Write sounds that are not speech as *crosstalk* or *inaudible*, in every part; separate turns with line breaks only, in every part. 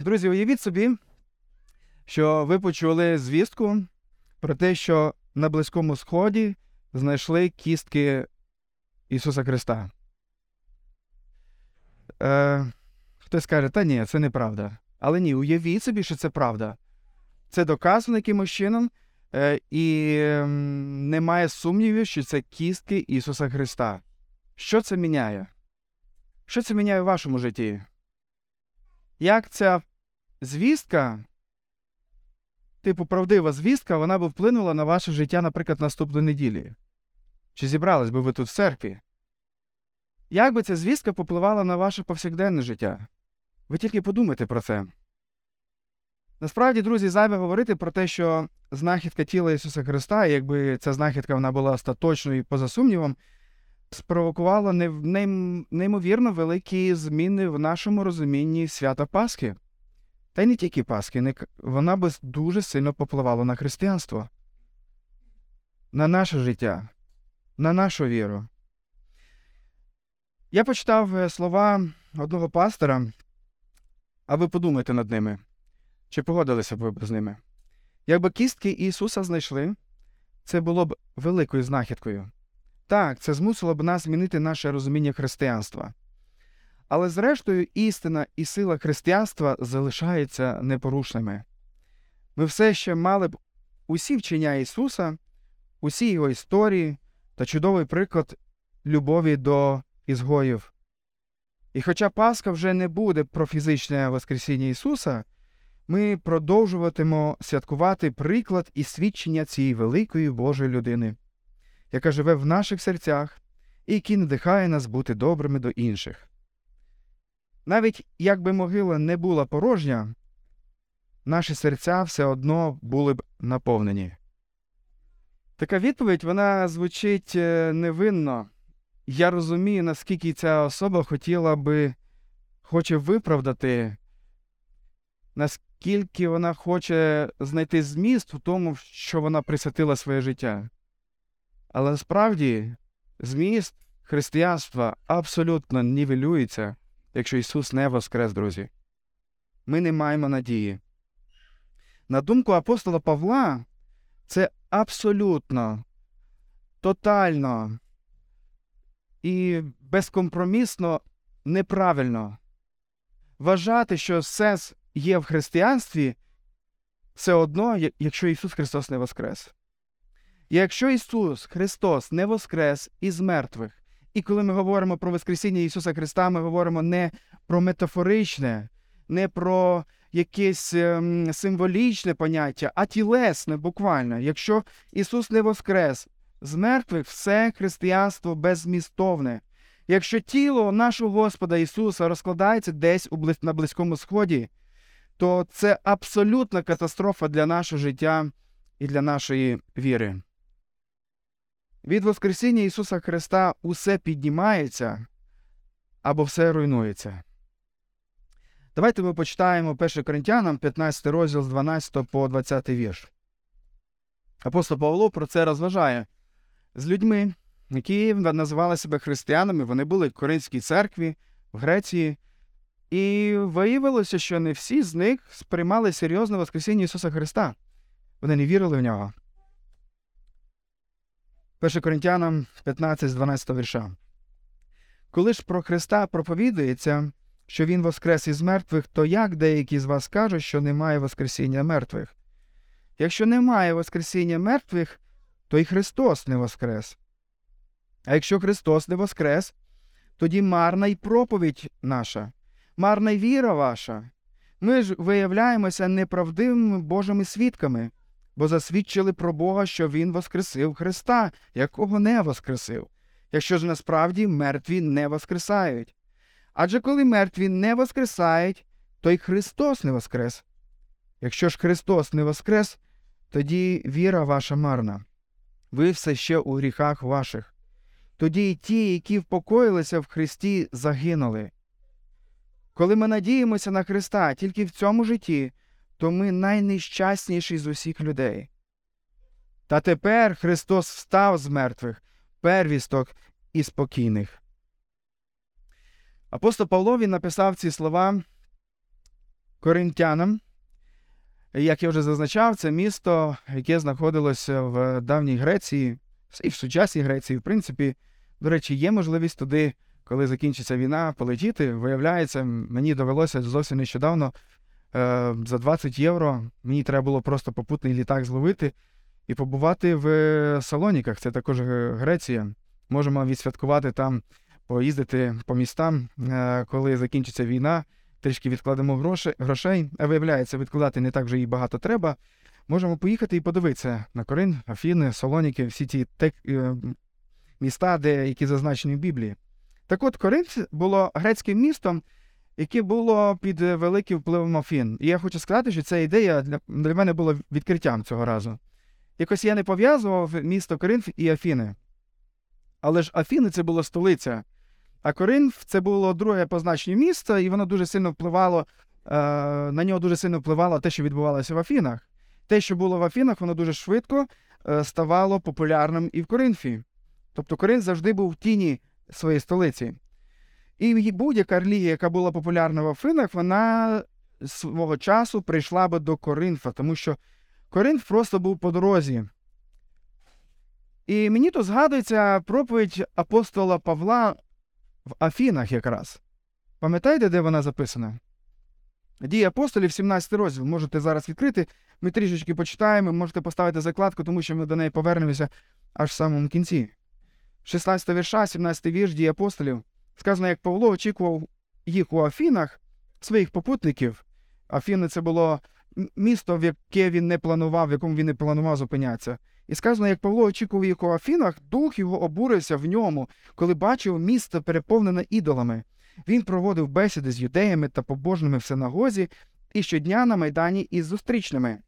Друзі, уявіть собі, що ви почули звістку про те, що на Близькому Сході знайшли кістки Ісуса Христа. Е, Хтось каже, та ні, це неправда. Але ні, уявіть собі, що це правда. Це доказано якимось чином, е, і е, немає сумнівів, що це кістки Ісуса Христа. Що це міняє? Що це міняє в вашому житті? Як ця звістка, типу правдива звістка, вона б вплинула на ваше життя, наприклад, наступної неділі? Чи зібрались би ви тут в церкві? Як би ця звістка попливала на ваше повсякденне життя? Ви тільки подумайте про це. Насправді, друзі, зайве говорити про те, що знахідка тіла Ісуса Христа, якби ця знахідка вона була остаточною і поза сумнівом, спровокувала неймовірно великі зміни в нашому розумінні свята Пасхи. Та й не тільки Пасхи, вона би дуже сильно попливала на християнство, на наше життя, на нашу віру. Я почитав е, слова одного пастора, а ви подумайте над ними, чи погодилися б ви з ними. Якби кістки Ісуса знайшли, це було б великою знахідкою. Так, це змусило б нас змінити наше розуміння християнства. Але, зрештою, істина і сила християнства залишаються непорушними. Ми все ще мали б усі вчення Ісуса, усі Його історії та чудовий приклад любові до ізгоїв. І хоча Пасха вже не буде про фізичне Воскресіння Ісуса, ми продовжуватимо святкувати приклад і свідчення цієї великої Божої людини яка живе в наших серцях і який надихає нас бути добрими до інших. Навіть якби могила не була порожня, наші серця все одно були б наповнені. Така відповідь вона звучить е, невинно. Я розумію, наскільки ця особа хотіла би хоче виправдати, наскільки вона хоче знайти зміст у тому, що вона присвятила своє життя. Але насправді зміст християнства абсолютно нівелюється, якщо Ісус не воскрес, друзі. Ми не маємо надії. На думку апостола Павла, це абсолютно, тотально і безкомпромісно неправильно вважати, що сенс є в християнстві все одно, якщо Ісус Христос не воскрес. Якщо Ісус Христос не воскрес із мертвих, і коли ми говоримо про Воскресіння Ісуса Христа, ми говоримо не про метафоричне, не про якесь ем, символічне поняття, а тілесне, буквально. Якщо Ісус не воскрес з мертвих, все християнство беззмістовне. Якщо тіло нашого Господа Ісуса розкладається десь на Близькому Сході, то це абсолютна катастрофа для нашого життя і для нашої віри. Від Воскресіння Ісуса Христа усе піднімається або все руйнується. Давайте ми почитаємо 1 Коринтянам 15 розділ з 12 по 20 вірш. Апостол Павло про це розважає з людьми, які називали себе християнами, вони були в Коринській церкві, в Греції, і виявилося, що не всі з них сприймали серйозне Воскресіння Ісуса Христа. Вони не вірили в нього. 1 Коринтянам 15 з 12 вірша. Коли ж про Христа проповідується, що Він воскрес із мертвих, то як деякі з вас кажуть, що немає Воскресіння мертвих? Якщо немає Воскресіння мертвих, то й Христос не воскрес. А якщо Христос не воскрес, тоді марна й проповідь наша, марна й віра ваша. Ми ж виявляємося неправдивими Божими свідками бо засвідчили про Бога, що Він воскресив Христа, якого не воскресив, якщо ж насправді мертві не воскресають. Адже коли мертві не воскресають, то й Христос не воскрес. Якщо ж Христос не воскрес, тоді віра ваша марна, ви все ще у гріхах ваших. Тоді й ті, які впокоїлися в Христі, загинули. Коли ми надіємося на Христа тільки в цьому житті, то ми найнещасніші з усіх людей. Та тепер Христос встав з мертвих, первісток і спокійних. Апостол Павло він написав ці слова коринтянам. Як я вже зазначав, це місто, яке знаходилося в давній Греції, і в сучасній Греції, в принципі, до речі, є можливість туди, коли закінчиться війна, полетіти. Виявляється, мені довелося зовсім нещодавно за 20 євро. Мені треба було просто попутний літак зловити і побувати в Салоніках. Це також Греція. Можемо відсвяткувати там, поїздити по містам, е, коли закінчиться війна. Трішки відкладемо гроші, грошей, а виявляється, відкладати не так вже і багато треба. Можемо поїхати і подивитися на Корин, Афіни, Солоніки, всі ті тек, е, міста, де, які зазначені в Біблії. Так от Коринф було грецьким містом, яке було під великим впливом Афін. І я хочу сказати, що ця ідея для, для мене була відкриттям цього разу. Якось я не пов'язував місто Коринф і Афіни. Але ж Афіни це була столиця. А Коринф це було друге позначення місто, і воно дуже сильно впливало, е, на нього дуже сильно впливало те, що відбувалося в Афінах. Те, що було в Афінах, воно дуже швидко е, ставало популярним і в Коринфі. Тобто Коринф завжди був в тіні своєї столиці. І будь-яка релігія, яка була популярна в Афинах, вона свого часу прийшла би до Коринфа, тому що Коринф просто був по дорозі. І мені тут згадується проповідь апостола Павла в Афінах якраз. Пам'ятаєте, де вона записана? Дії апостолів, 17 розділ. Можете зараз відкрити. Ми трішечки почитаємо, можете поставити закладку, тому що ми до неї повернемося аж в самому кінці. 16 вірша, 17 вірш дії апостолів. Сказано, як Павло очікував їх у Афінах, своїх попутників. Афіни це було місто, в яке він не планував, в якому він не планував зупинятися. І сказано, як Павло очікував їх у Афінах, дух його обурився в ньому, коли бачив місто переповнене ідолами. Він проводив бесіди з юдеями та побожними в синагозі і щодня на майдані із зустрічними.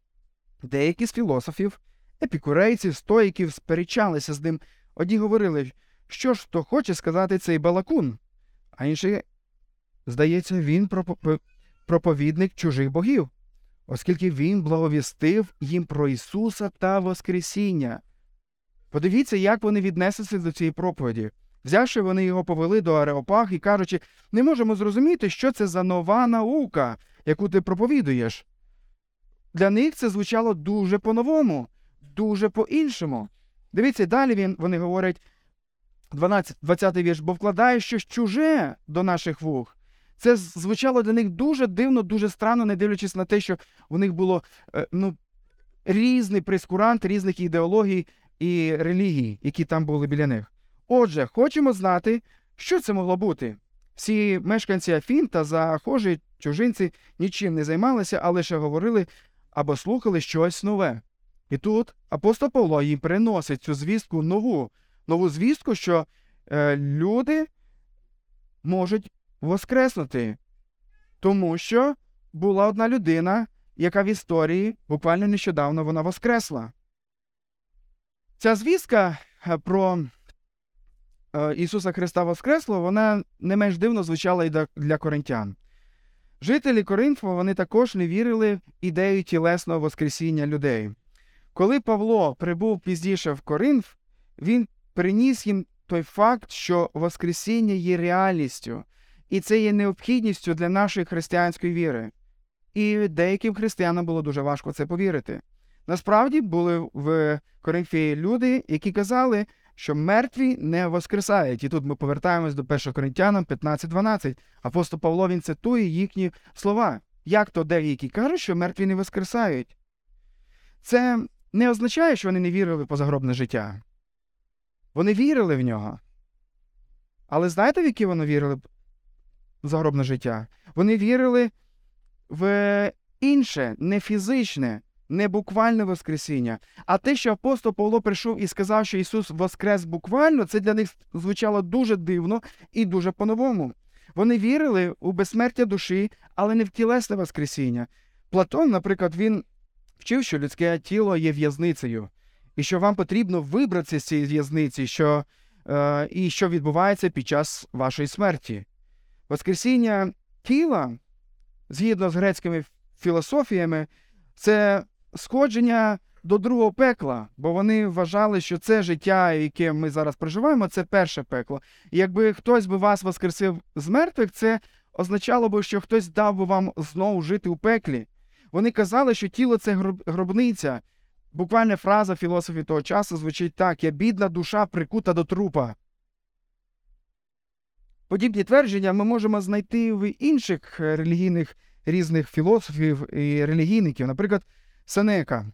Деякі з філософів, епікурейців, стоїків сперечалися з ним, одні говорили, що ж то хоче сказати цей балакун, а інші, здається, він проповідник чужих богів оскільки Він благовістив їм про Ісуса та Воскресіння. Подивіться, як вони віднеслися до цієї проповіді. Взявши, вони його повели до Ареопаг і кажучи, не можемо зрозуміти, що це за нова наука, яку ти проповідуєш. Для них це звучало дуже по-новому, дуже по-іншому. Дивіться, далі він, вони говорять 12, 20 вірш, бо вкладає щось чуже до наших вух. Це звучало для них дуже дивно, дуже странно, не дивлячись на те, що у них було е, ну, різний прескурант різних ідеологій і релігій, які там були біля них. Отже, хочемо знати, що це могло бути. Всі мешканці Афін та захожі чужинці нічим не займалися, а лише говорили або слухали щось нове. І тут апостол Павло їм приносить цю звістку нову, нову звістку, що е, люди можуть воскреснути, тому що була одна людина, яка в історії буквально нещодавно вона воскресла. Ця звістка е, про е, Ісуса Христа Воскресло, вона не менш дивно звучала і для коринтян. Жителі Коринфу вони також не вірили в ідею тілесного Воскресіння людей. Коли Павло прибув пізніше в Коринф, він приніс їм той факт, що Воскресіння є реальністю, і це є необхідністю для нашої християнської віри. І деяким християнам було дуже важко це повірити. Насправді були в Коринфії люди, які казали, що мертві не воскресають. І тут ми повертаємось до 1 Коринтянам 15.12. Апостол Павло він цитує їхні слова. Як то деякі кажуть, що мертві не воскресають? Це не означає, що вони не вірили в позагробне життя. Вони вірили в нього. Але знаєте, в які вони вірили в загробне життя. Вони вірили в інше, не фізичне, не буквальне Воскресіння. А те, що апостол Павло прийшов і сказав, що Ісус воскрес буквально, це для них звучало дуже дивно і дуже по-новому. Вони вірили у безсмертя душі, але не в тілесне Воскресіння. Платон, наприклад, він вчив, що людське тіло є в'язницею, і що вам потрібно вибратися з цієї в'язниці, що, е, і що відбувається під час вашої смерті. Воскресіння тіла, згідно з грецькими філософіями, це сходження до другого пекла, бо вони вважали, що це життя, яке ми зараз проживаємо, це перше пекло. І якби хтось би вас воскресив з мертвих, це означало б, що хтось дав би вам знову жити у пеклі. Вони казали, що тіло це гробниця. Буквальна фраза філософів того часу звучить так: я бідна душа прикута до трупа. Подібні твердження ми можемо знайти в інших релігійних різних філософів і релігійників, наприклад, Сенека.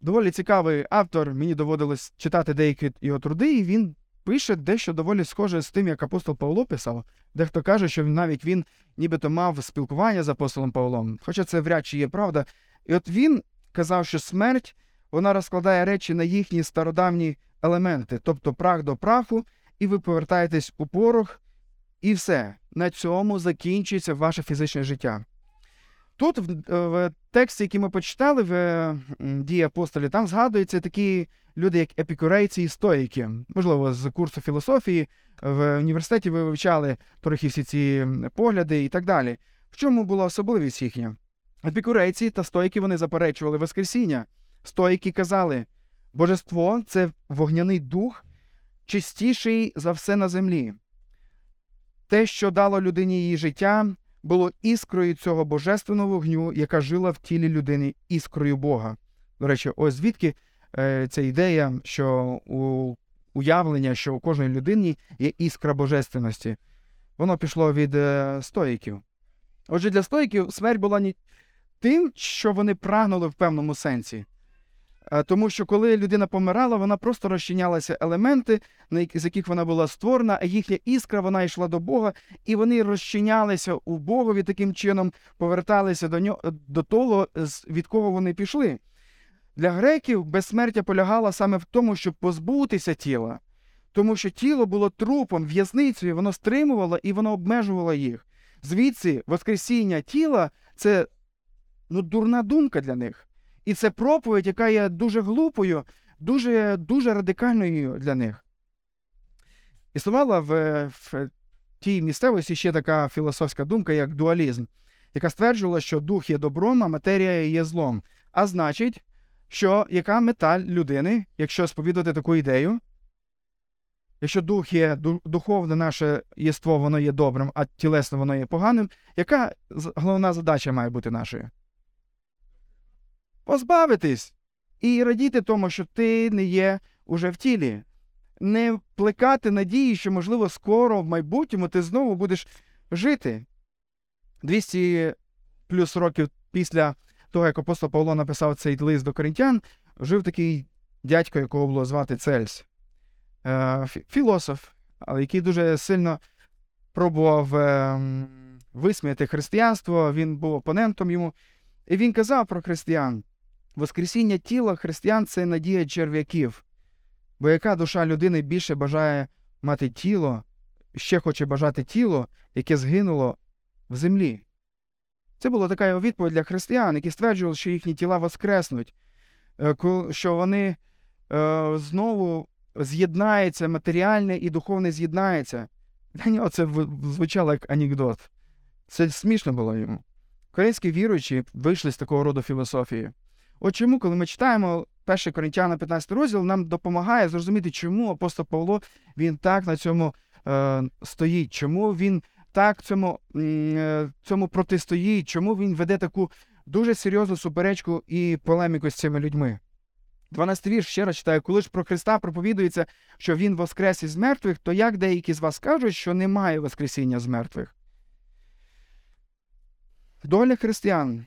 Доволі цікавий автор, мені доводилось читати деякі його труди, і він пише дещо доволі схоже з тим, як апостол Павло писав. Дехто каже, що навіть він нібито мав спілкування з апостолом Павлом, хоча це вряд чи є правда. І от він казав, що смерть вона розкладає речі на їхні стародавні елементи, тобто прах до праху, і ви повертаєтесь у порох, і все. На цьому закінчується ваше фізичне життя. Тут, в, в тексті, який ми почитали в дії апостолі, там згадуються такі люди, як епікурейці і стоїки. Можливо, з курсу філософії в університеті ви вивчали трохи всі ці погляди і так далі. В чому була особливість їхня? Епікурейці та стоїки вони заперечували Воскресіння. Стоїки казали, божество це вогняний дух, чистіший за все на землі. Те, що дало людині її життя, було іскрою цього божественного вогню, яка жила в тілі людини іскрою Бога. До речі, ось звідки е, ця ідея, що у уявлення, що у кожній людині є іскра божественності. Воно пішло від е, стоїків. Отже, для стоїків смерть була не тим, що вони прагнули в певному сенсі. Е, тому що коли людина помирала, вона просто розчинялася елементи, з яких вона була створена, а їхня іскра вона йшла до Бога, і вони розчинялися у Богові таким чином, поверталися до нього до того, від кого вони пішли. Для греків безсмертя полягала саме в тому, щоб позбутися тіла, тому що тіло було трупом, в'язницею, воно стримувало і воно обмежувало їх. Звідси Воскресіння тіла це ну, дурна думка для них. І це проповідь, яка є дуже глупою, дуже дуже радикальною для них. Існувала в, в тій місцевості ще така філософська думка, як дуалізм, яка стверджувала, що дух є добром, а матерія є злом. А значить, що яка мета людини, якщо сповідувати таку ідею, якщо дух є духовне наше єство, воно є добрим, а тілесне воно є поганим, яка головна задача має бути нашою? Позбавитись і радіти тому, що ти не є уже в тілі, не плекати надії, що, можливо, скоро в майбутньому ти знову будеш жити. 200 плюс років після того, як апостол Павло написав цей лист до коринтян, жив такий дядько, якого було звати Цельс, е, філософ, але який дуже сильно пробував ем, висміяти християнство, він був опонентом йому. І він казав про християн, Воскресіння тіла християн це надія черв'яків, бо яка душа людини більше бажає мати тіло, ще хоче бажати тіло, яке згинуло в землі. Це була така відповідь для християн, які стверджували, що їхні тіла воскреснуть, е, що вони е, знову з'єднаються, матеріальне і духовне з'єднається. Для нього це звучало як анекдот. Це смішно було йому. Українські віруючі вийшли з такого роду філософії. От чому, коли ми читаємо 1 Коринтяна 15 розділ, нам допомагає зрозуміти, чому апостол Павло він так на цьому е, стоїть, чому він так цьому, е, цьому протистоїть, чому він веде таку дуже серйозну суперечку і полеміку з цими людьми. 12 вірш ще раз читаю, коли ж про Христа проповідується, що Він воскрес із мертвих, то як деякі з вас кажуть, що немає Воскресіння з мертвих? Доля християн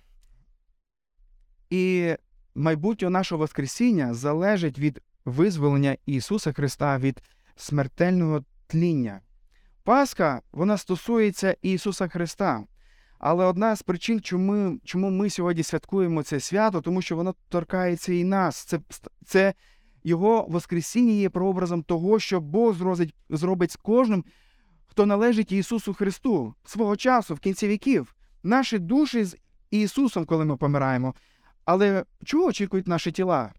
і майбутнє нашого Воскресіння залежить від визволення Ісуса Христа від смертельного тління. Пасха вона стосується Ісуса Христа. Але одна з причин, чому чому ми сьогодні святкуємо це свято, тому що воно торкається і нас. Це це Його Воскресіння є прообразом того, що Бог зробить, зробить з кожним, хто належить Ісусу Христу свого часу, в кінці віків. Наші душі з Ісусом, коли ми помираємо, але чого очікують наші тіла?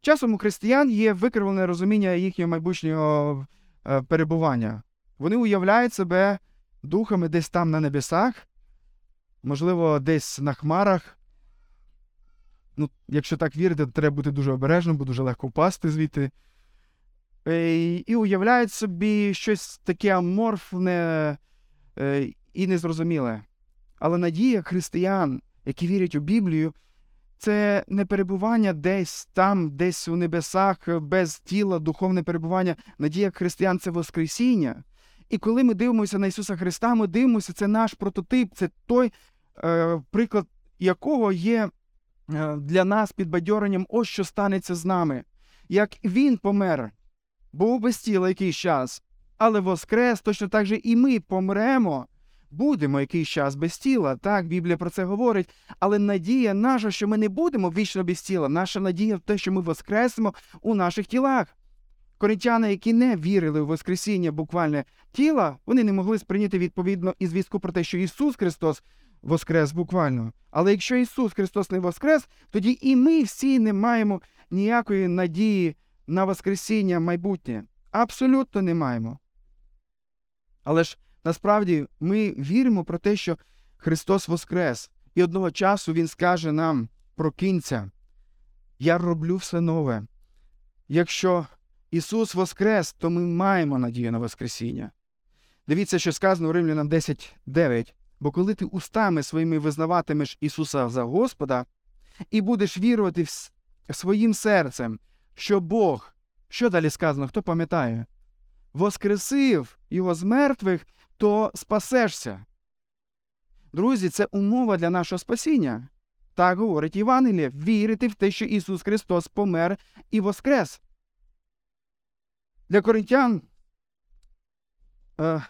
Часом у християн є викривлене розуміння їхнього майбутнього е, перебування. Вони уявляють себе духами десь там на небесах, можливо, десь на хмарах. Ну, Якщо так вірити, то треба бути дуже обережним, бо дуже легко впасти звідти. е, і уявляють собі щось таке аморфне е, і незрозуміле. Але надія християн, які вірять у Біблію, це не перебування десь там, десь у небесах, без тіла, духовне перебування. Надія християн це Воскресіння. І коли ми дивимося на Ісуса Христа, ми дивимося, це наш прототип, це той е, приклад, якого є е, для нас підбадьоренням, ось що станеться з нами. Як Він помер, був без тіла якийсь час, але воскрес, точно так же і ми помремо. Будемо якийсь час без тіла, так, Біблія про це говорить, але надія наша, що ми не будемо вічно без тіла, наша надія в те, що ми воскресимо у наших тілах. Коринтяни, які не вірили у Воскресіння буквальне тіла, вони не могли сприйняти відповідно і звістку про те, що Ісус Христос воскрес буквально. Але якщо Ісус Христос не воскрес, тоді і ми всі не маємо ніякої надії на Воскресіння майбутнє. Абсолютно не маємо. Але ж насправді ми віримо про те, що Христос Воскрес, і одного часу Він скаже нам прокинься, я роблю все нове. Якщо Ісус Воскрес, то ми маємо надію на Воскресіння. Дивіться, що сказано у Римлянам 10.9. Бо коли ти устами своїми визнаватимеш Ісуса за Господа і будеш вірувати своїм серцем, що Бог, що далі сказано, хто пам'ятає, воскресив Його з мертвих, то спасешся. Друзі, це умова для нашого спасіння. Так говорить Євангеліє, вірити в те, що Ісус Христос помер і воскрес. Для коринтян е,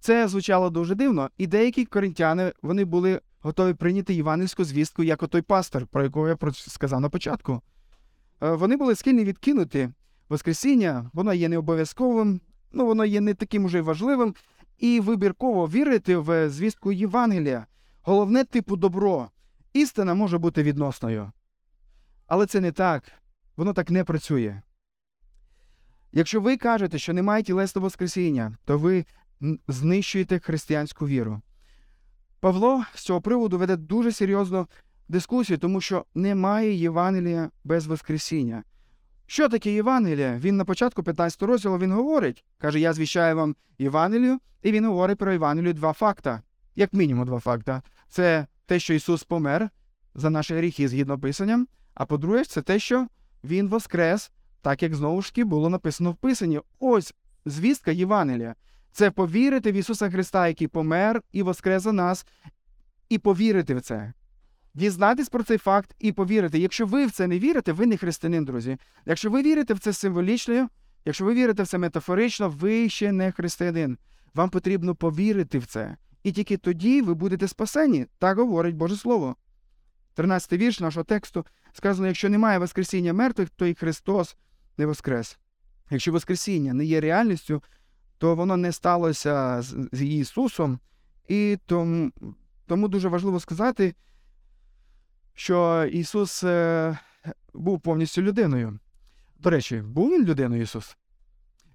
це звучало дуже дивно, і деякі коринтяни вони були готові прийняти євангельську звістку як отой пастор, про якого я сказав на початку. Е, вони були схильні відкинути Воскресіння, воно є не обов'язковим, ну воно є не таким уже важливим, і вибірково вірити в звістку Євангелія. Головне, типу, добро. Істина може бути відносною. Але це не так, воно так не працює. Якщо ви кажете, що немає тілесного Воскресіння, то ви знищуєте християнську віру. Павло з цього приводу веде дуже серйозну дискусію, тому що немає Євангелія без Воскресіння. Що таке Євангелія? Він на початку 15 розділу він говорить, каже, я звіщаю вам Євангелію, і він говорить про Євангелію два факта, як мінімум два факта. Це те, що Ісус помер за наші гріхи згідно Писанням, а по-друге, це те, що Він воскрес, так як знову ж таки було написано в Писанні. Ось звістка Євангелія. Це повірити в Ісуса Христа, який помер і воскрес за нас, і повірити в це. Дізнатись про цей факт і повірити. Якщо ви в це не вірите, ви не християнин, друзі. Якщо ви вірите в це символічно, якщо ви вірите в це метафорично, ви ще не християнин. Вам потрібно повірити в це. І тільки тоді ви будете спасені. Так говорить Боже Слово. 13 вірш нашого тексту сказано: якщо немає Воскресіння мертвих, то і Христос не воскрес. Якщо Воскресіння не є реальністю, то воно не сталося з Ісусом, і тому, тому дуже важливо сказати, що Ісус е, був повністю людиною. До речі, був він людиною Ісус?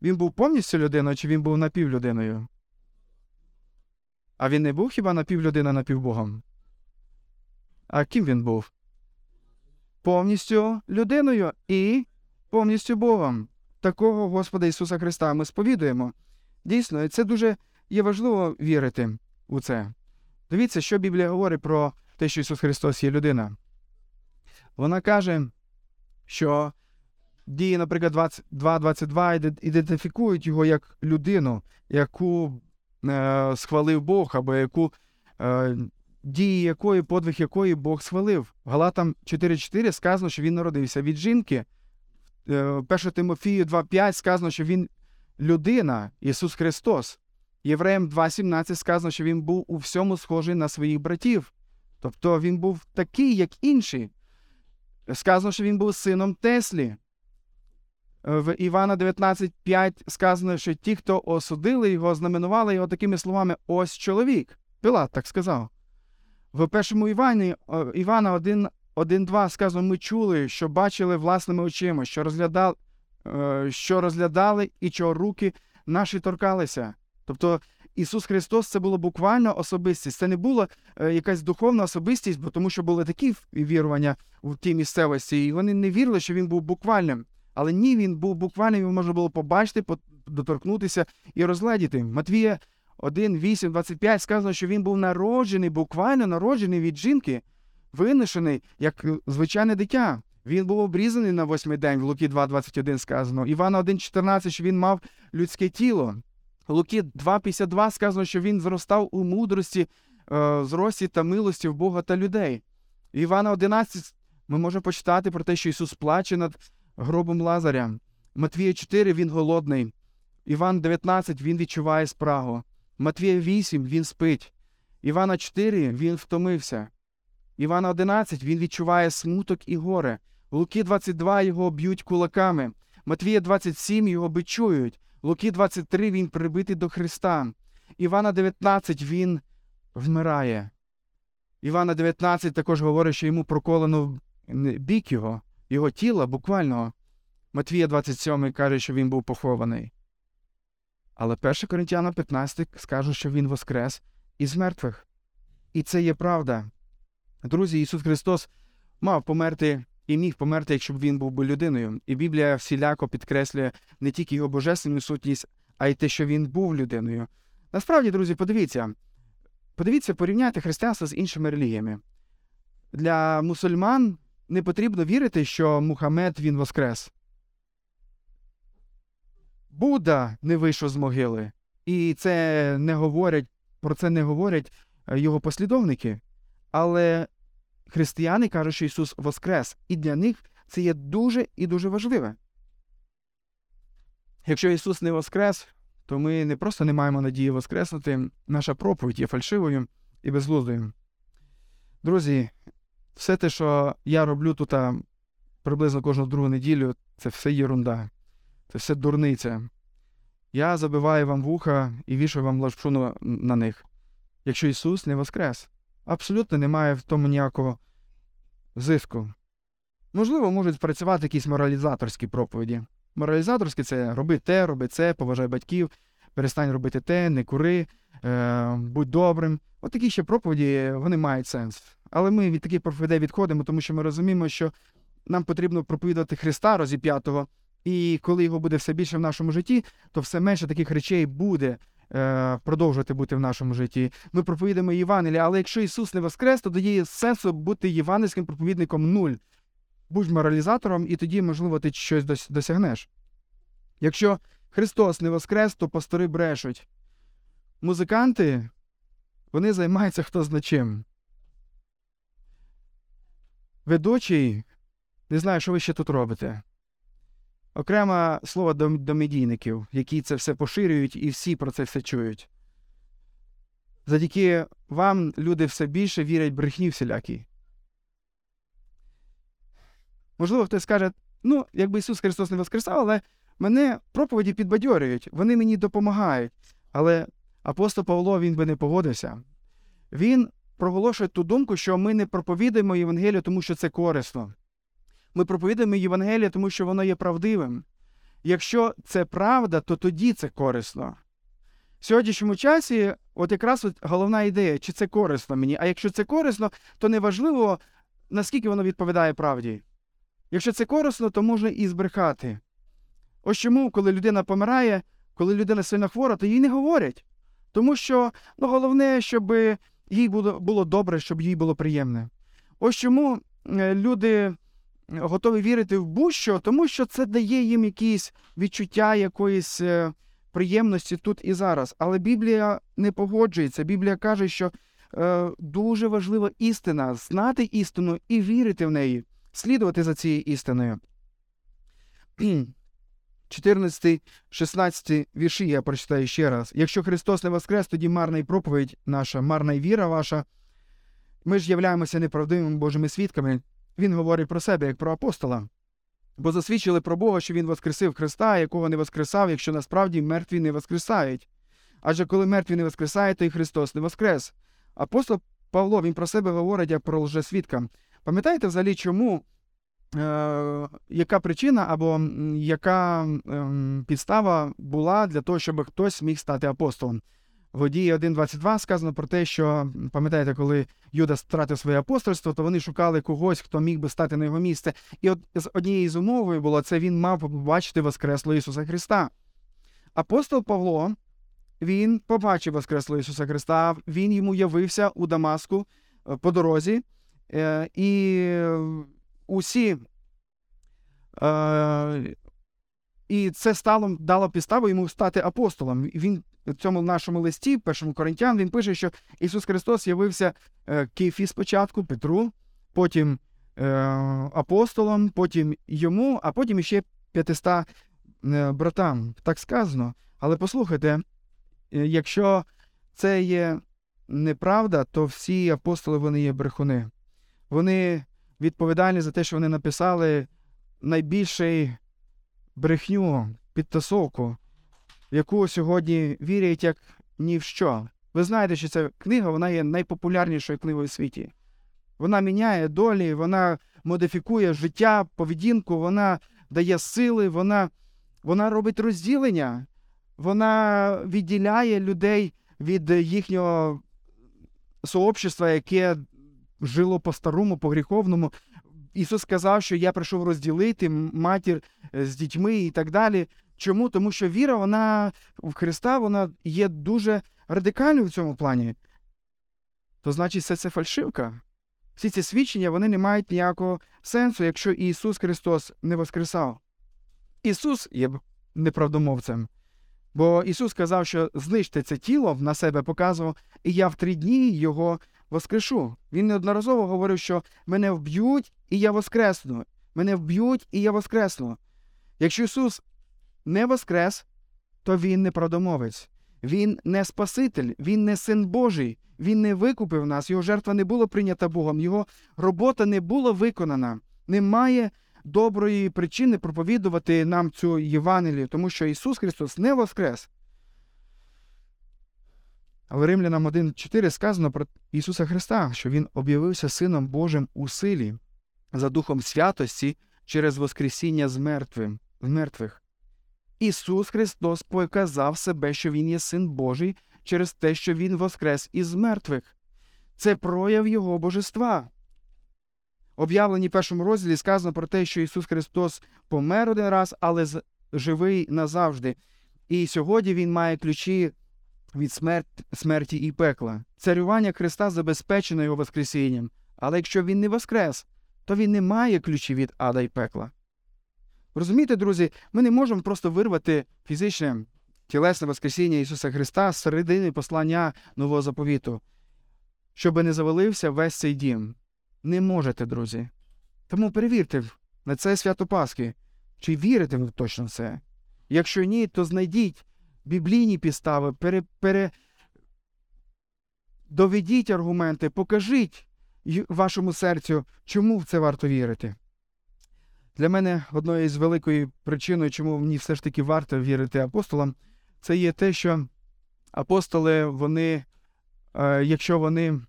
Він був повністю людиною, чи він був напівлюдиною? А він не був хіба напівлюдина напівбогом? А ким він був? Повністю людиною і повністю Богом. Такого Господа Ісуса Христа ми сповідуємо. Дійсно, це дуже є важливо вірити у це. Дивіться, що Біблія говорить про те, що Ісус Христос є людина. Вона каже, що дії, наприклад, 2.22 ідентифікують його як людину, яку е, схвалив Бог, або яку е, дії якої, подвиг якої Бог схвалив. Галатам 4.4 сказано, що він народився від жінки. Е, 1 Тимофію 2.5 сказано, що він людина, Ісус Христос. Євреям 2.17 сказано, що Він був у всьому схожий на своїх братів. Тобто він був такий, як інші. Сказано, що він був сином Теслі. В Івана 19.5 сказано, що ті, хто осудили його, знаменували його такими словами: ось чоловік. Пилат так сказав. В першому Івані Івана 1.2 сказано, ми чули, що бачили власними очима, що розглядали, Е, що розглядали і чого руки наші торкалися. Тобто Ісус Христос це було буквально особистість. Це не була е, якась духовна особистість, бо тому що були такі вірування в тій місцевості, і вони не вірили, що він був буквальним. Але ні, він був буквально його можна було побачити, доторкнутися і розгледіти. Матвія 1, 8, 25 сказано, що він був народжений, буквально народжений від жінки, виношений як звичайне дитя. Він був обрізаний на восьмий день, в Луки 2,21 сказано. Івана 1,14, що він мав людське тіло. Луки 2,52 сказано, що він зростав у мудрості, е, зрості та милості в Бога та людей. Івана 11 ми можемо почитати про те, що Ісус плаче над гробом Лазаря. Матвія 4 він голодний. Іван 19 він відчуває спрагу. Матвія 8 він спить. Івана 4 він втомився. Івана 11 він відчуває смуток і горе. Луки 22 його б'ють кулаками. Матвія 27 його бичують. Луки 23 він прибитий до Христа. Івана 19 він вмирає. Івана 19 також говорить, що йому проколено бік його, його тіла буквально. Матвія 27 каже, що він був похований. Але 1 Коринтяна 15 скаже, що Він воскрес із мертвих. І це є правда. Друзі, Ісус Христос мав померти і міг померти, якщо б він був би людиною. І Біблія всіляко підкреслює не тільки його божественну сутність, а й те, що він був людиною. Насправді, друзі, подивіться, подивіться, порівняйте християнство з іншими релігіями. Для мусульман не потрібно вірити, що Мухаммед він воскрес. Будда не вийшов з могили, і це не говорять, про це не говорять е, його послідовники. Але християни кажуть, що Ісус Воскрес, і для них це є дуже і дуже важливе. Якщо Ісус не Воскрес, то ми не просто не маємо надії Воскреснути, наша проповідь є фальшивою і безглуздою. Друзі, все те, що я роблю тут приблизно кожну другу неділю, це все єрунда. Це все дурниця. Я забиваю вам вуха і вішаю вам лапшу на, них. Якщо Ісус не воскрес, абсолютно немає в тому ніякого зиску. Можливо, можуть спрацювати якісь моралізаторські проповіді. Моралізаторські це роби те, роби це, поважай батьків, перестань робити те, не кури, е, будь добрим. От такі ще проповіді вони мають сенс. Але ми від таких проповідей відходимо, тому що ми розуміємо, що нам потрібно проповідувати Христа розіп'ятого, і коли його буде все більше в нашому житті, то все менше таких речей буде е, продовжувати бути в нашому житті. Ми проповідаємо Євангелія, але якщо Ісус не воскрес, то тоді є сенсу бути євангельським проповідником нуль. Будь моралізатором, і тоді, можливо, ти щось досягнеш. Якщо Христос не воскрес, то пастори брешуть. Музиканти вони займаються хто зна чим. Ведучий не знаю, що ви ще тут робите. Окреме слово до, до медійників, які це все поширюють і всі про це все чують. Завдяки вам люди все більше вірять брехні всілякі. Можливо, хтось скаже, ну, якби Ісус Христос не воскресав, але мене проповіді підбадьорюють, вони мені допомагають. Але апостол Павло він би не погодився. Він проголошує ту думку, що ми не проповідуємо Євангелію, тому що це корисно. Ми проповідуємо Євангеліє, тому що воно є правдивим. Якщо це правда, то тоді це корисно. В сьогоднішньому часі, от якраз от головна ідея, чи це корисно мені. А якщо це корисно, то неважливо, наскільки воно відповідає правді. Якщо це корисно, то можна і збрехати. Ось чому, коли людина помирає, коли людина сильно хвора, то їй не говорять. Тому що ну, головне, щоб їй було добре, щоб їй було приємне. Ось чому е, люди готові вірити в будь-що, тому що це дає їм якісь відчуття якоїсь е, приємності тут і зараз. Але Біблія не погоджується. Біблія каже, що е, дуже важлива істина знати істину і вірити в неї, слідувати за цією істиною. *clears throat* 14, 16 вірші я прочитаю ще раз. Якщо Христос не воскрес, тоді марна й проповідь наша, марна й віра ваша. Ми ж являємося неправдивими Божими свідками. Він говорить про себе як про апостола, бо засвідчили про Бога, що Він воскресив Христа, якого не воскресав, якщо насправді мертві не воскресають. Адже коли мертві не воскресають, то і Христос не воскрес. Апостол Павло він про себе говорить як про лжесвідка. Пам'ятаєте взагалі, чому? Е, яка причина або яка е, підстава була для того, щоб хтось міг стати апостолом? В Дії 1.22 сказано про те, що пам'ятаєте, коли Юда втратив своє апостольство, то вони шукали когось, хто міг би стати на його місце. І от з однією з умовою було це він мав побачити Воскресло Ісуса Христа. Апостол Павло він побачив Воскресло Ісуса Христа, він йому явився у Дамаску е, по дорозі, е, і усі. Е, і це стало дало підставу йому стати апостолом. Він в цьому нашому листі, першому коринтян, він пише, що Ісус Христос явився Кифі спочатку, Петру, потім апостолом, потім йому, а потім іще п'ятиста братам. Так сказано. Але послухайте, Е, якщо це є неправда, то всі апостоли вони є брехуни. Вони відповідальні за те, що вони написали найбільший брехню, підтасовку, яку сьогодні вірять як ні в що. Ви знаєте, що ця книга вона є найпопулярнішою книгою у світі. Вона міняє долі, вона модифікує життя, поведінку, вона дає сили, вона, вона робить розділення вона відділяє людей від їхнього сообщества, яке жило по-старому, по гріховному. Ісус сказав, що я прийшов розділити матір е, з дітьми і так далі. Чому? Тому що віра, вона в Христа вона є дуже радикальною в цьому плані. То значить, все це фальшивка. Всі ці свідчення вони не мають ніякого сенсу, якщо Ісус Христос не воскресав. Ісус є неправдомовцем. Бо Ісус сказав, що знищте це тіло на себе показував, і я в три дні його воскрешу. Він неодноразово говорив, що мене вб'ють, і я воскресну. Мене вб'ють, і я воскресну. Якщо Ісус не воскрес, то Він не продомовець. Він не Спаситель, Він не син Божий, Він не викупив нас, Його жертва не була прийнята Богом, Його робота не була виконана. Немає доброї причини проповідувати нам цю Євангелію, тому що Ісус Христос не воскрес. Але Римлянам 1.4 сказано про Ісуса Христа, що Він об'явився Сином Божим у силі за Духом святості через Воскресіння з мертвих. Ісус Христос показав себе, що Він є Син Божий через те, що Він воскрес із мертвих. Це прояв Його божества об'явленні першому розділі сказано про те, що Ісус Христос помер один раз, але живий назавжди. І сьогодні Він має ключі від смерті, смерті і пекла. Царювання Христа забезпечено Його Воскресінням. Але якщо Він не воскрес, то Він не має ключів від ада і пекла. Розумієте, друзі, ми не можемо просто вирвати фізичне тілесне Воскресіння Ісуса Христа з середини послання нового заповіту, щоб не завалився весь цей дім. Не можете, друзі. Тому перевірте на це свято Пасхи, чи вірите ви точно в це. Якщо ні, то знайдіть біблійні підстави, пере, пере... доведіть аргументи, покажіть вашому серцю, чому в це варто вірити. Для мене одною з великою причиною, чому мені все ж таки варто вірити апостолам, це є те, що апостоли, вони, е, якщо вони,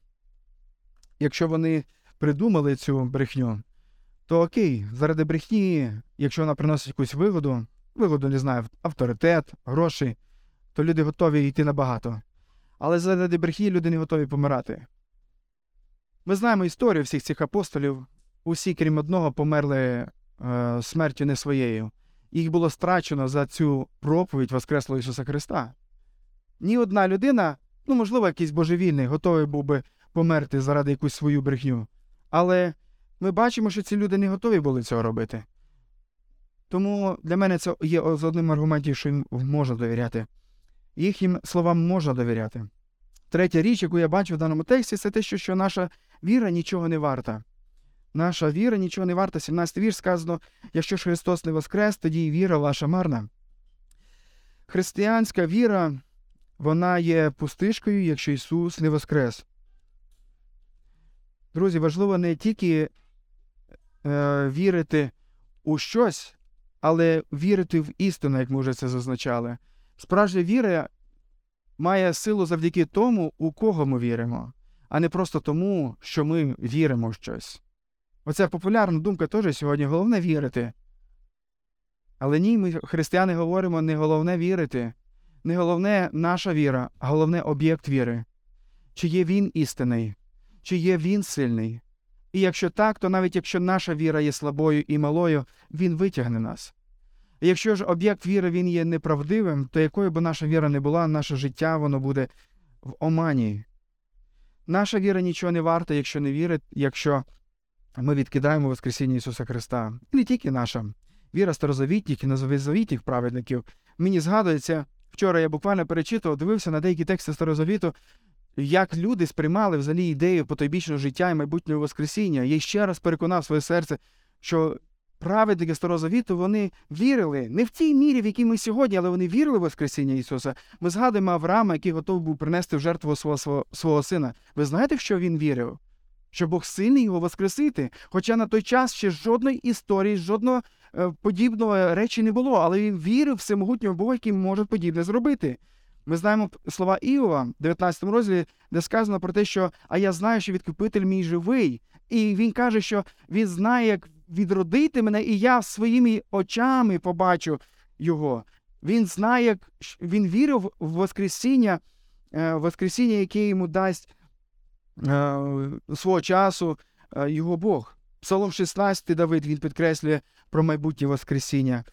якщо вони придумали цю брехню, то окей, заради брехні, якщо вона приносить якусь вигоду, вигоду, не знаю, авторитет, гроші, то люди готові йти набагато. Але заради брехні люди не готові помирати. Ми знаємо історію всіх цих апостолів. Усі, крім одного, померли е, смертю не своєю. Їх було страчено за цю проповідь Воскреслого Ісуса Христа. Ні одна людина, ну, можливо, якийсь божевільний, готовий був би померти заради якусь свою брехню. Але ми бачимо, що ці люди не готові були цього робити. Тому для мене це є з одним аргументів, що їм можна довіряти. Їхнім словам можна довіряти. Третя річ, яку я бачу в даному тексті, це те, що наша віра нічого не варта. Наша віра нічого не варта. 17 вірш сказано: якщо ж Христос не воскрес, тоді і віра ваша марна. Християнська віра, вона є пустишкою, якщо Ісус не воскрес. Друзі, важливо не тільки е, вірити у щось, але вірити в істину, як ми вже це зазначали. Справжня віра має силу завдяки тому, у кого ми віримо, а не просто тому, що ми віримо в щось. Оця популярна думка теж сьогодні головне вірити. Але ні, ми, християни, говоримо, не головне вірити. не головне наша віра, а головне об'єкт віри. Чи є він істинний, чи є він сильний. І якщо так, то навіть якщо наша віра є слабою і малою, він витягне нас. Якщо ж об'єкт віри він є неправдивим, то якою б наша віра не була, наше життя воно буде в омані. Наша віра нічого не варта, якщо не вірить, якщо ми відкидаємо Воскресіння Ісуса Христа. І не тільки наша віра старозавітніх і новозавітніх праведників. Мені згадується, вчора я буквально перечитував, дивився на деякі тексти старозавіту, як люди сприймали взагалі ідею потойбічного життя і майбутнього Воскресіння. Я ще раз переконав своє серце, що праведники Старого Завіту вони вірили не в тій мірі, в якій ми сьогодні, але вони вірили в Воскресіння Ісуса. Ми згадуємо Авраама, який готов був принести в жертву свого, свого, сина. Ви знаєте, в що він вірив? Що Бог сильний його воскресити. Хоча на той час ще жодної історії, жодного е, подібного речі не було, але він вірив в всемогутнього Бога, який може подібне зробити. Ми знаємо слова Іова в 19 розділі, де сказано про те, що а я знаю, що відкупитель мій живий. І він каже, що він знає, як відродити мене, і я своїми очами побачу його. Він знає, він вірив в Воскресіння, е, Воскресіння, яке йому дасть е, свого часу е, його Бог. Псалом 16 Давид він підкреслює про майбутнє Воскресіння.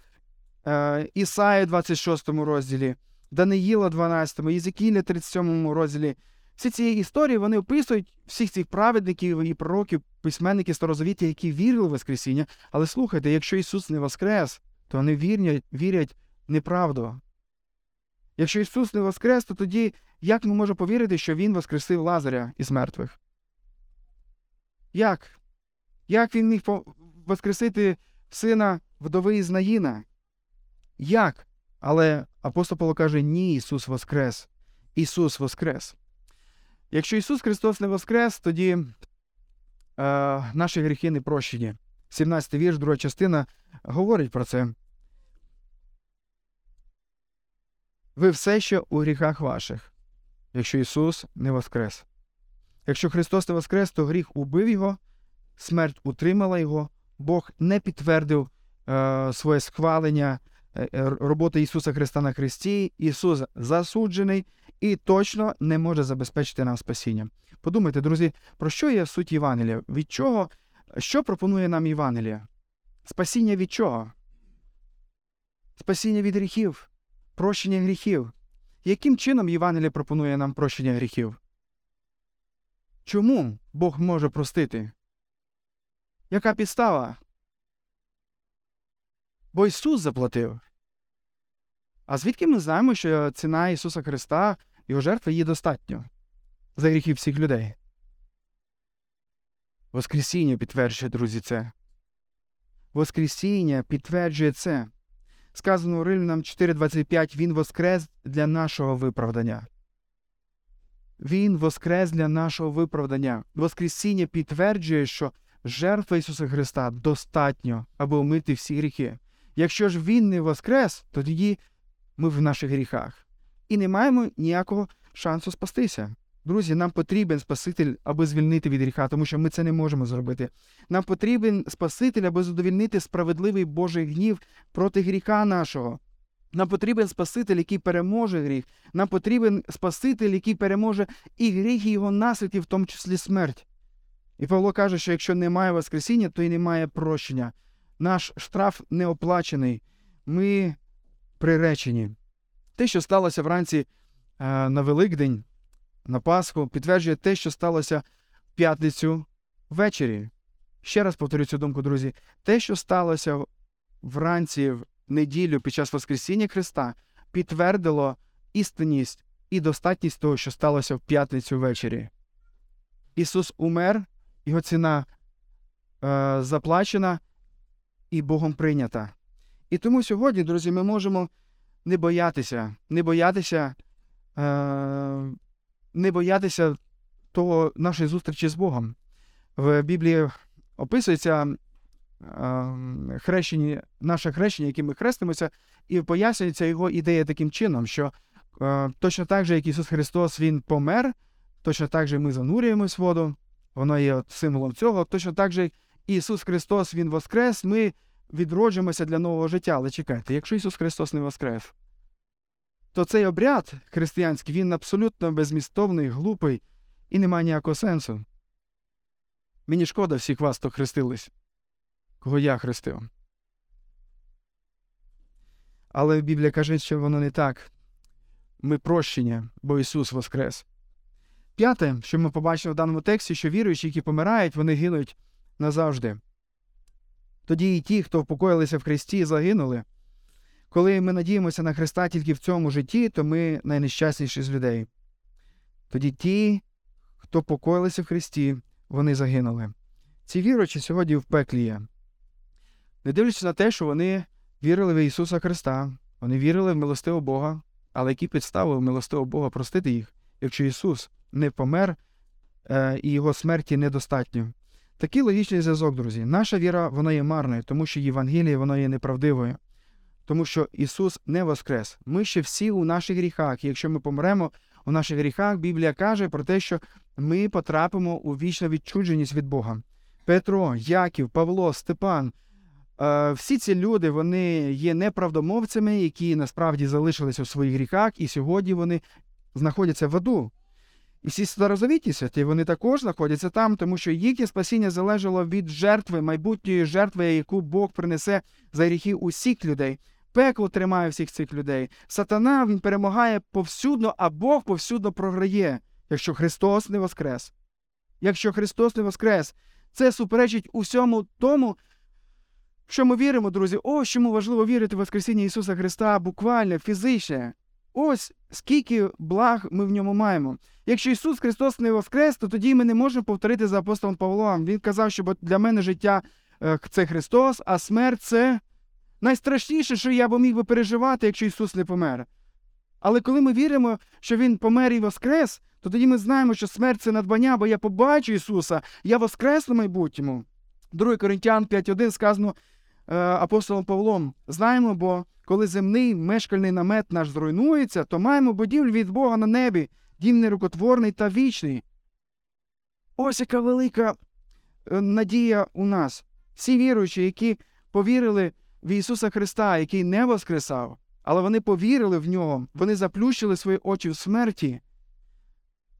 Ісая 26 розділі. Даниїла 12, Єзекіля 37 розділі. Всі ці історії вони описують всіх цих праведників і пророків, письменників старозавіття, які вірили в Воскресіння. Але слухайте, якщо Ісус не воскрес, то вони вірять, вірять неправду. Якщо Ісус не воскрес, то тоді як ми можемо повірити, що Він воскресив Лазаря із мертвих? Як? Як він міг воскресити сина вдови із Наїна? Як? Але апостол Павло каже, ні, Ісус Воскрес. Ісус Воскрес. Якщо Ісус Христос не Воскрес, тоді е, наші гріхи не прощені. 17 вірш, друга частина, говорить про це. Ви все ще у гріхах ваших, якщо Ісус не Воскрес. Якщо Христос не Воскрес, то гріх убив Його, смерть утримала Його, Бог не підтвердив е, своє схвалення. Е, е, роботи Ісуса Христа на Христі, Ісус засуджений і точно не може забезпечити нам спасіння. Подумайте, друзі, про що є суть Євангелія? Від чого? Що пропонує нам Євангелія? Спасіння від чого? Спасіння від гріхів, прощення гріхів. Яким чином Євангелія пропонує нам прощення гріхів? Чому Бог може простити? Яка підстава? Бо Ісус заплатив. А звідки ми знаємо, що ціна Ісуса Христа, Його жертви є достатньо за гріхи всіх людей? Воскресіння підтверджує, друзі, це. Воскресіння підтверджує це. Сказано у Римлянам 4.25 Він воскрес для нашого виправдання. Він воскрес для нашого виправдання. Воскресіння підтверджує, що жертва Ісуса Христа достатньо, аби омити всі гріхи. Якщо ж Він не воскрес, то тоді ми в наших гріхах і не маємо ніякого шансу спастися. Друзі, нам потрібен Спаситель, аби звільнити від гріха, тому що ми це не можемо зробити. Нам потрібен Спаситель, аби задовільнити справедливий Божий гнів проти гріха нашого. Нам потрібен Спаситель, який переможе гріх. Нам потрібен Спаситель, який переможе і гріх, і його наслідки, в тому числі смерть. І Павло каже, що якщо немає Воскресіння, то й немає прощення. Наш штраф не оплачений. Ми приречені. Те, що сталося вранці е, на Великдень, на Пасху, підтверджує те, що сталося в п'ятницю ввечері. Ще раз повторю цю думку, друзі. Те, що сталося вранці в неділю під час Воскресіння Христа, підтвердило істинність і достатність того, що сталося в п'ятницю ввечері. Ісус умер, його ціна е, заплачена і Богом прийнята. І тому сьогодні, друзі, ми можемо не боятися, не боятися, е, не боятися того нашої зустрічі з Богом. В Біблії описується е, хрещення, наше хрещення, яким ми хрестимося, і пояснюється його ідея таким чином, що е, точно так же, як Ісус Христос Він помер, точно так же ми занурюємось в воду, воно є символом цього, точно так же Ісус Христос Він воскрес, ми відроджуємося для нового життя. Але чекайте, якщо Ісус Христос не воскрес, то цей обряд християнський він абсолютно безмістовний, глупий і не має ніякого сенсу. Мені шкода всіх вас, хто хрестились, кого я хрестив. Але Біблія каже, що воно не так. Ми прощення, бо Ісус Воскрес. П'яте, що ми побачили в даному тексті, що віруючі, які помирають, вони гинуть назавжди. Тоді і ті, хто впокоїлися в Христі, загинули. Коли ми надіємося на Христа тільки в цьому житті, то ми найнещасніші з людей. Тоді ті, хто покоїлися в Христі, вони загинули. Ці віруючі сьогодні в пеклі є. Не дивлячись на те, що вони вірили в Ісуса Христа, вони вірили в милостивого Бога, але які підстави в милостивого Бога простити їх, якщо Ісус не помер е, і Його смерті недостатньо. Такий логічний зв'язок, друзі. Наша віра вона є марною, тому що Євангеліє воно є неправдивою, тому що Ісус не воскрес. Ми ще всі у наших гріхах. І якщо ми помремо у наших гріхах, Біблія каже про те, що ми потрапимо у вічну відчудженість від Бога. Петро, Яків, Павло, Степан. Е, всі ці люди вони є неправдомовцями, які насправді залишилися у своїх гріхах, і сьогодні вони знаходяться в аду. І всі старозавітні святі вони також знаходяться там, тому що їхнє спасіння залежало від жертви, майбутньої жертви, яку Бог принесе за гріхи усіх людей. Пекло тримає всіх цих людей. Сатана він перемагає повсюдно, а Бог повсюдно програє, якщо Христос не воскрес. Якщо Христос не воскрес, це суперечить усьому тому, що ми віримо, друзі. Ось чому важливо вірити в Воскресіння Ісуса Христа буквально, фізичне. Ось скільки благ ми в ньому маємо. Якщо Ісус Христос не воскрес, то тоді ми не можемо повторити за апостолом Павлом. Він казав, що для мене життя е, це Христос, а смерть це найстрашніше, що я б міг би переживати, якщо Ісус не помер. Але коли ми віримо, що Він помер і воскрес, то тоді ми знаємо, що смерть це надбання, бо я побачу Ісуса, я воскресну майбутньому. 2 Коринтян 5.1 сказано е, апостолом Павлом: знаємо, бо коли земний мешкальний намет наш зруйнується, то маємо будівлю від Бога на небі, дім нерукотворний та вічний. Ось яка велика е, надія у нас. Всі віруючі, які повірили в Ісуса Христа, який не воскресав, але вони повірили в нього, вони заплющили свої очі в смерті,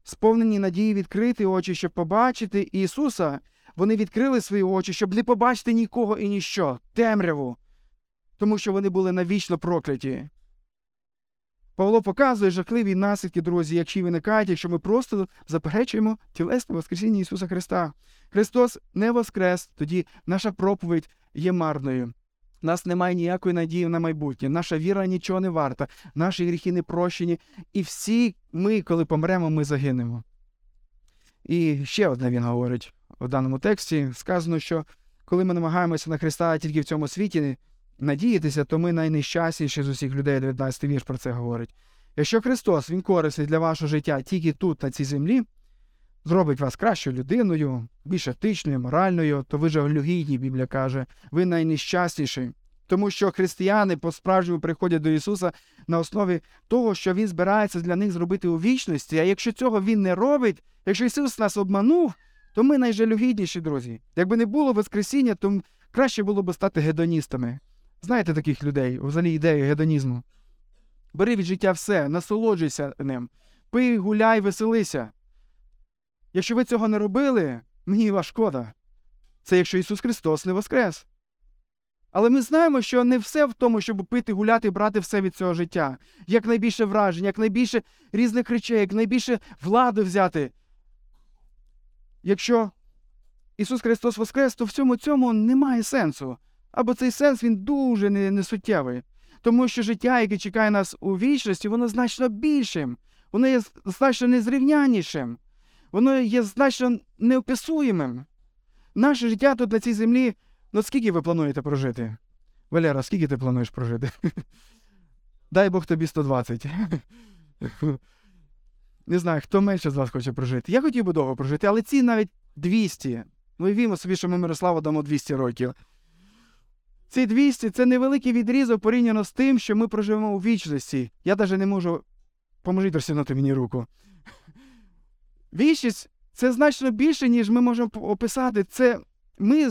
сповнені надії відкрити очі, щоб побачити Ісуса. Вони відкрили свої очі, щоб не побачити нікого і ніщо, темряву, тому що вони були навічно прокляті. Павло показує жахливі наслідки, друзі, які виникають, якщо ми просто заперечуємо тілесне Воскресіння Ісуса Христа. Христос не воскрес, тоді наша проповідь є марною. У нас немає ніякої надії на майбутнє, наша віра нічого не варта, наші гріхи не прощені, і всі ми, коли помремо, ми загинемо. І ще одне він говорить у даному тексті: сказано, що коли ми намагаємося на Христа тільки в цьому світі надіятися, то ми найнещасніші з усіх людей, 19 вірш про це говорить. Якщо Христос Він корисний для вашого життя тільки тут, на цій землі, зробить вас кращою людиною, більш етичною, моральною, то ви ж оглюгідні, Біблія каже, ви найнещасніші. Тому що християни по-справжньому приходять до Ісуса на основі того, що Він збирається для них зробити у вічності. А якщо цього Він не робить, якщо Ісус нас обманув, то ми найжалюгідніші, друзі. Якби не було Воскресіння, то краще було б стати гедоністами. Знаєте таких людей, взагалі ідею гедонізму. Бери від життя все, насолоджуйся ним, пий, гуляй, веселися. Якщо ви цього не робили, мені вас шкода. Це якщо Ісус Христос не воскрес. Але ми знаємо, що не все в тому, щоб пити, гуляти, брати все від цього життя. Як найбільше вражень, як найбільше різних речей, як найбільше влади взяти. Якщо Ісус Христос Воскрес, то в цьому цьому немає сенсу. Або цей сенс він дуже несуттєвий. Тому що життя, яке чекає нас у вічності, воно значно більшим, воно є значно незрівнянішим, воно є значно неописуємим. Наше життя тут на цій землі, ну скільки ви плануєте прожити? Валера, скільки ти плануєш прожити? *laughs* Дай Бог тобі 120. *laughs* Не знаю, хто менше з вас хоче прожити. Я хотів би довго прожити, але ці навіть 200. Ну вімо собі, що ми Мирославу дамо 200 років. Ці 200 це невеликий відрізок порівняно з тим, що ми проживемо у вічності. Я навіть не можу. Поможіть розтягнути мені руку. Вічність це значно більше, ніж ми можемо описати. Це ми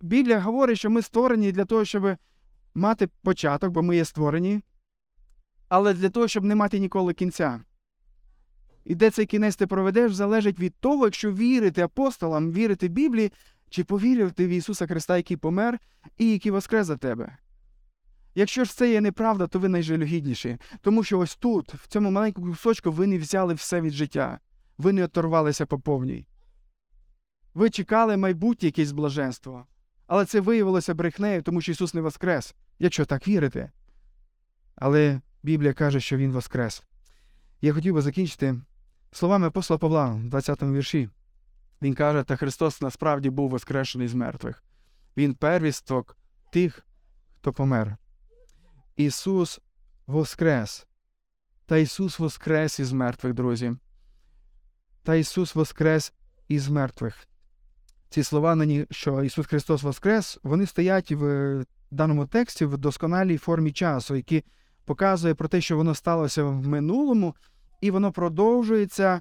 Біблія говорить, що ми створені для того, щоб мати початок, бо ми є створені. але для того, щоб не мати ніколи кінця. І де цей кінець ти проведеш, залежить від того, якщо вірити апостолам, вірити Біблії, чи повірити в Ісуса Христа, який помер і який воскрес за тебе. Якщо ж це є неправда, то ви найжалюгідніші, тому що ось тут, в цьому маленькому кусочку, ви не взяли все від життя, ви не оторвалися по повній. Ви чекали майбутнє якесь блаженство, але це виявилося брехнею, тому що Ісус не воскрес, якщо так вірите. Але Біблія каже, що Він воскрес. Я хотів би закінчити словами апостола Павла в 20-му вірші. Він каже, та Христос насправді був воскрешений з мертвих. Він первісток тих, хто помер. Ісус воскрес. Та Ісус воскрес із мертвих, друзі. Та Ісус воскрес із мертвих. Ці слова, що Ісус Христос Воскрес, вони стоять в даному тексті в досконалій формі часу, які показує про те, що воно сталося в минулому, і воно продовжується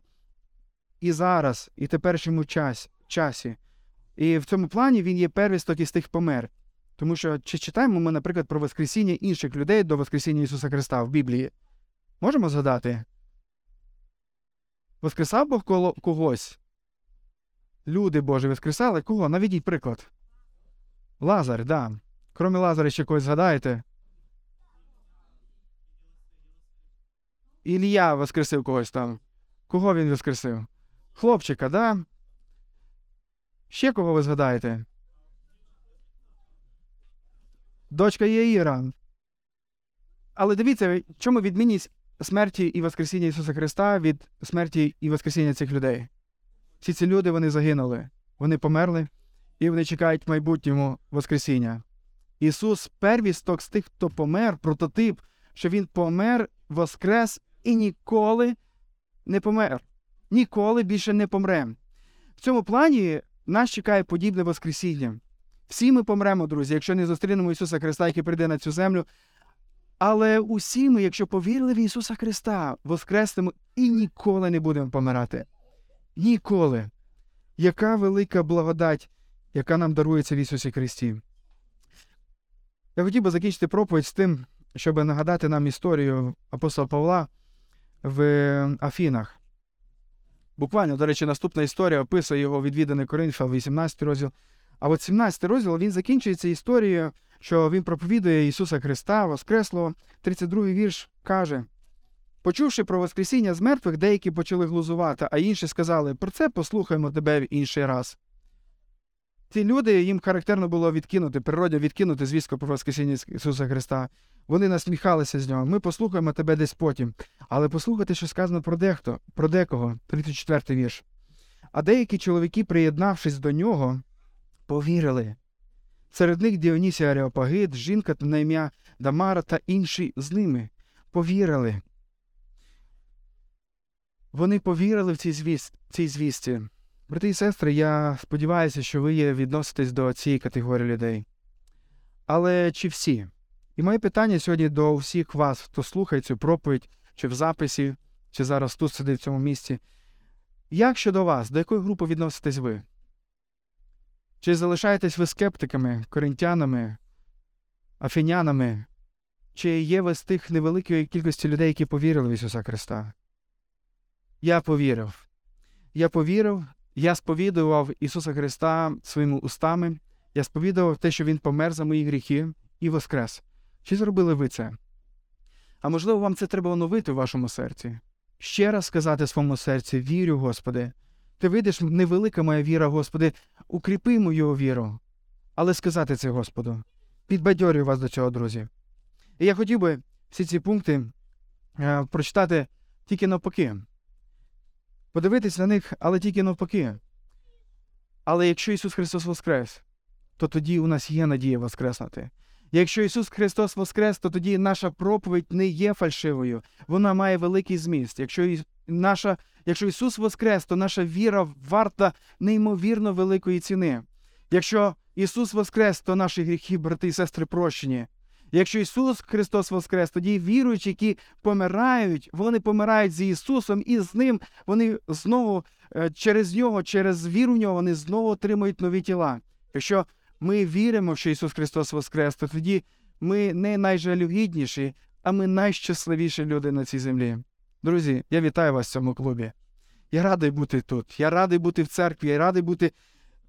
і зараз, і теперішньому час, часі. І в цьому плані він є первісток із тих помер. Тому що чи читаємо ми, наприклад, про Воскресіння інших людей до Воскресіння Ісуса Христа в Біблії? Можемо згадати? Воскресав Бог когось? Люди Божі воскресали кого? Наведіть приклад. Лазар, да. Кроме Лазаря ще когось згадаєте? Ілля воскресив когось там. Кого він воскресив? Хлопчика, да? Ще кого ви згадаєте? Дочка Єїра. Але дивіться, чому відмінність смерті і Воскресіння Ісуса Христа від смерті і Воскресіння цих людей? Всі ці люди вони загинули, вони померли і вони чекають майбутньому Воскресіння. Ісус первісток з тих, хто помер, прототип, що Він помер, воскрес і ніколи не помер. Ніколи більше не помре. В цьому плані нас чекає подібне Воскресіння. Всі ми помремо, друзі, якщо не зустрінемо Ісуса Христа, який прийде на цю землю. Але усі ми, якщо повірили в Ісуса Христа, воскреснемо і ніколи не будемо помирати. Ніколи. Яка велика благодать, яка нам дарується в Ісусі Христі. Я хотів би закінчити проповідь з тим, щоб нагадати нам історію апостола Павла в Афінах. Буквально, до речі, наступна історія описує його відвіданий Коринфа, 18 розділ. А от 17 розділ він закінчується історією, що він проповідує Ісуса Христа, Воскреслого. 32 вірш каже: Почувши про Воскресіння з мертвих, деякі почали глузувати, а інші сказали: про це послухаємо тебе в інший раз. Ці люди їм характерно було відкинути, природі відкинути звістку про Воскресіння Ісуса Христа. Вони насміхалися з нього. Ми послухаємо тебе десь потім. Але послухайте, що сказано про дехто, про декого, 34-й вірш. А деякі чоловіки, приєднавшись до нього, повірили. Серед них Діонісія Ареопагит, жінка на ім'я Дамара та інші з ними повірили. Вони повірили в цій звіст, цій звісті. Брати і сестри, я сподіваюся, що ви відноситесь до цієї категорії людей. Але чи всі? І моє питання сьогодні до всіх вас, хто слухає цю проповідь, чи в записі, чи зараз тут сидить в цьому місці. Як щодо вас, до якої групи відноситесь ви? Чи залишаєтесь ви скептиками, коринтянами, афінянами? Чи є ви з тих невеликої кількості людей, які повірили в Ісуса Христа? Я повірив. Я повірив, я сповідував Ісуса Христа своїми устами, я сповідував те, що Він помер за мої гріхи і воскрес. Чи зробили ви це? А можливо, вам це треба оновити в вашому серці? Ще раз сказати своєму серці: вірю, Господи. Ти видиш, невелика моя віра, Господи, укріпи мою віру. Але сказати це Господу. Підбадьорюю вас до цього, друзі. І я хотів би всі ці пункти е, прочитати тільки навпаки. Подивитись на них, але тільки навпаки. Але якщо Ісус Христос Воскрес, то тоді у нас є надія Воскреснути. Якщо Ісус Христос Воскрес, то тоді наша проповідь не є фальшивою, вона має великий зміст. Якщо наша, якщо Ісус Воскрес, то наша віра варта неймовірно великої ціни. Якщо Ісус Воскрес, то наші гріхи, брати і сестри, прощені. Якщо Ісус Христос Воскрес, тоді віруючі, які помирають, вони помирають з Ісусом, і з Ним вони знову е, через Нього, через віру в нього, вони знову отримують нові тіла. Якщо ми віримо, що Ісус Христос Воскрес, то тоді ми не найжалюгідніші, а ми найщасливіші люди на цій землі. Друзі, я вітаю вас в цьому клубі. Я радий бути тут. Я радий бути в церкві, я радий бути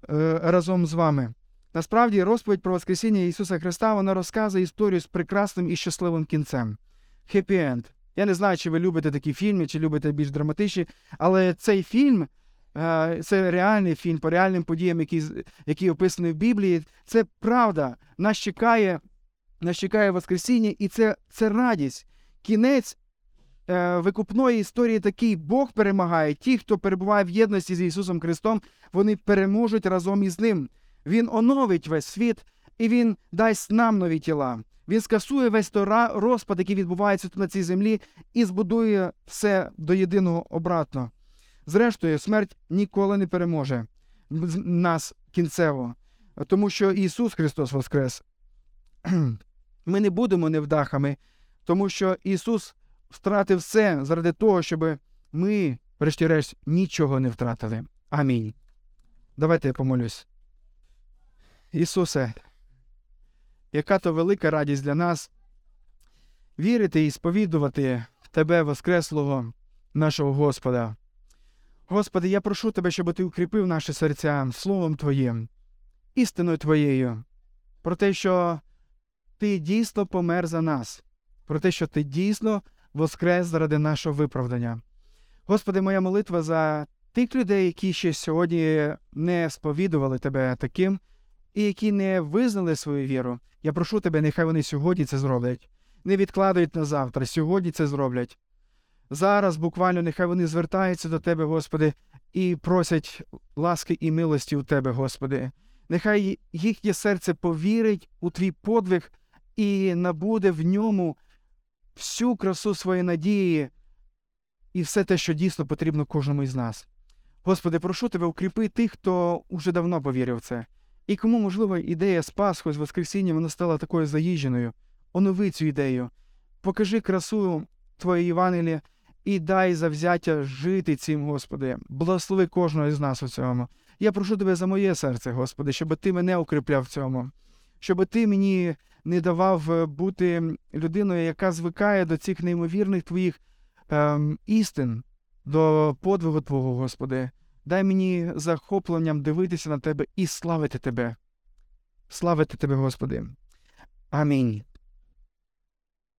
е, разом з вами. Насправді, розповідь про Воскресіння Ісуса Христа вона розказує історію з прекрасним і щасливим кінцем. Хеппі енд. Я не знаю, чи ви любите такі фільми, чи любите більш драматичні, але цей фільм це реальний фільм по реальним подіям, які, які описані в Біблії. Це правда. Нас чекає, нас чекає Воскресіння, і це, це радість. Кінець е, викупної історії такий: Бог перемагає. Ті, хто перебуває в єдності з Ісусом Христом, вони переможуть разом із Ним. Він оновить весь світ, і Він дасть нам нові тіла. Він скасує весь той розпад, який відбувається тут на цій землі, і збудує все до єдиного обратно. Зрештою, смерть ніколи не переможе нас кінцево, тому що Ісус Христос Воскрес. *clears throat* Ми не будемо невдахами, тому що Ісус втратив все заради того, щоб ми, врешті-решт, нічого не втратили. Амінь. Давайте я помолюсь. Ісусе, яка то велика радість для нас вірити і сповідувати Тебе, Воскреслого, нашого Господа. Господи, я прошу Тебе, щоб Ти укріпив наші серця Словом Твоїм, істиною Твоєю, про те, що Ти дійсно помер за нас, про те, що Ти дійсно воскрес заради нашого виправдання. Господи, моя молитва за тих людей, які ще сьогодні не сповідували Тебе таким і які не визнали свою віру, я прошу тебе, нехай вони сьогодні це зроблять. Не відкладають на завтра, сьогодні це зроблять. Зараз буквально нехай вони звертаються до Тебе, Господи, і просять ласки і милості у Тебе, Господи. Нехай їхнє серце повірить у Твій подвиг і набуде в ньому всю красу своєї надії і все те, що дійсно потрібно кожному із нас. Господи, прошу Тебе, укріпи тих, хто уже давно повірив в це. І кому, можливо, ідея з Пасхою, з Воскресінням, вона стала такою заїждженою. Онови цю ідею, покажи красу Твоєї Євангелія і дай завзяття жити цим, Господи. Благослови кожного з нас у цьому. Я прошу тебе за моє серце, Господи, щоб ти мене укріпляв в цьому, щоб ти мені не давав е, бути людиною, яка звикає до цих неймовірних твоїх ем, істин, до подвигу Твого, Господи. Дай мені захопленням дивитися на тебе і славити тебе. Славити тебе, Господи. Амінь.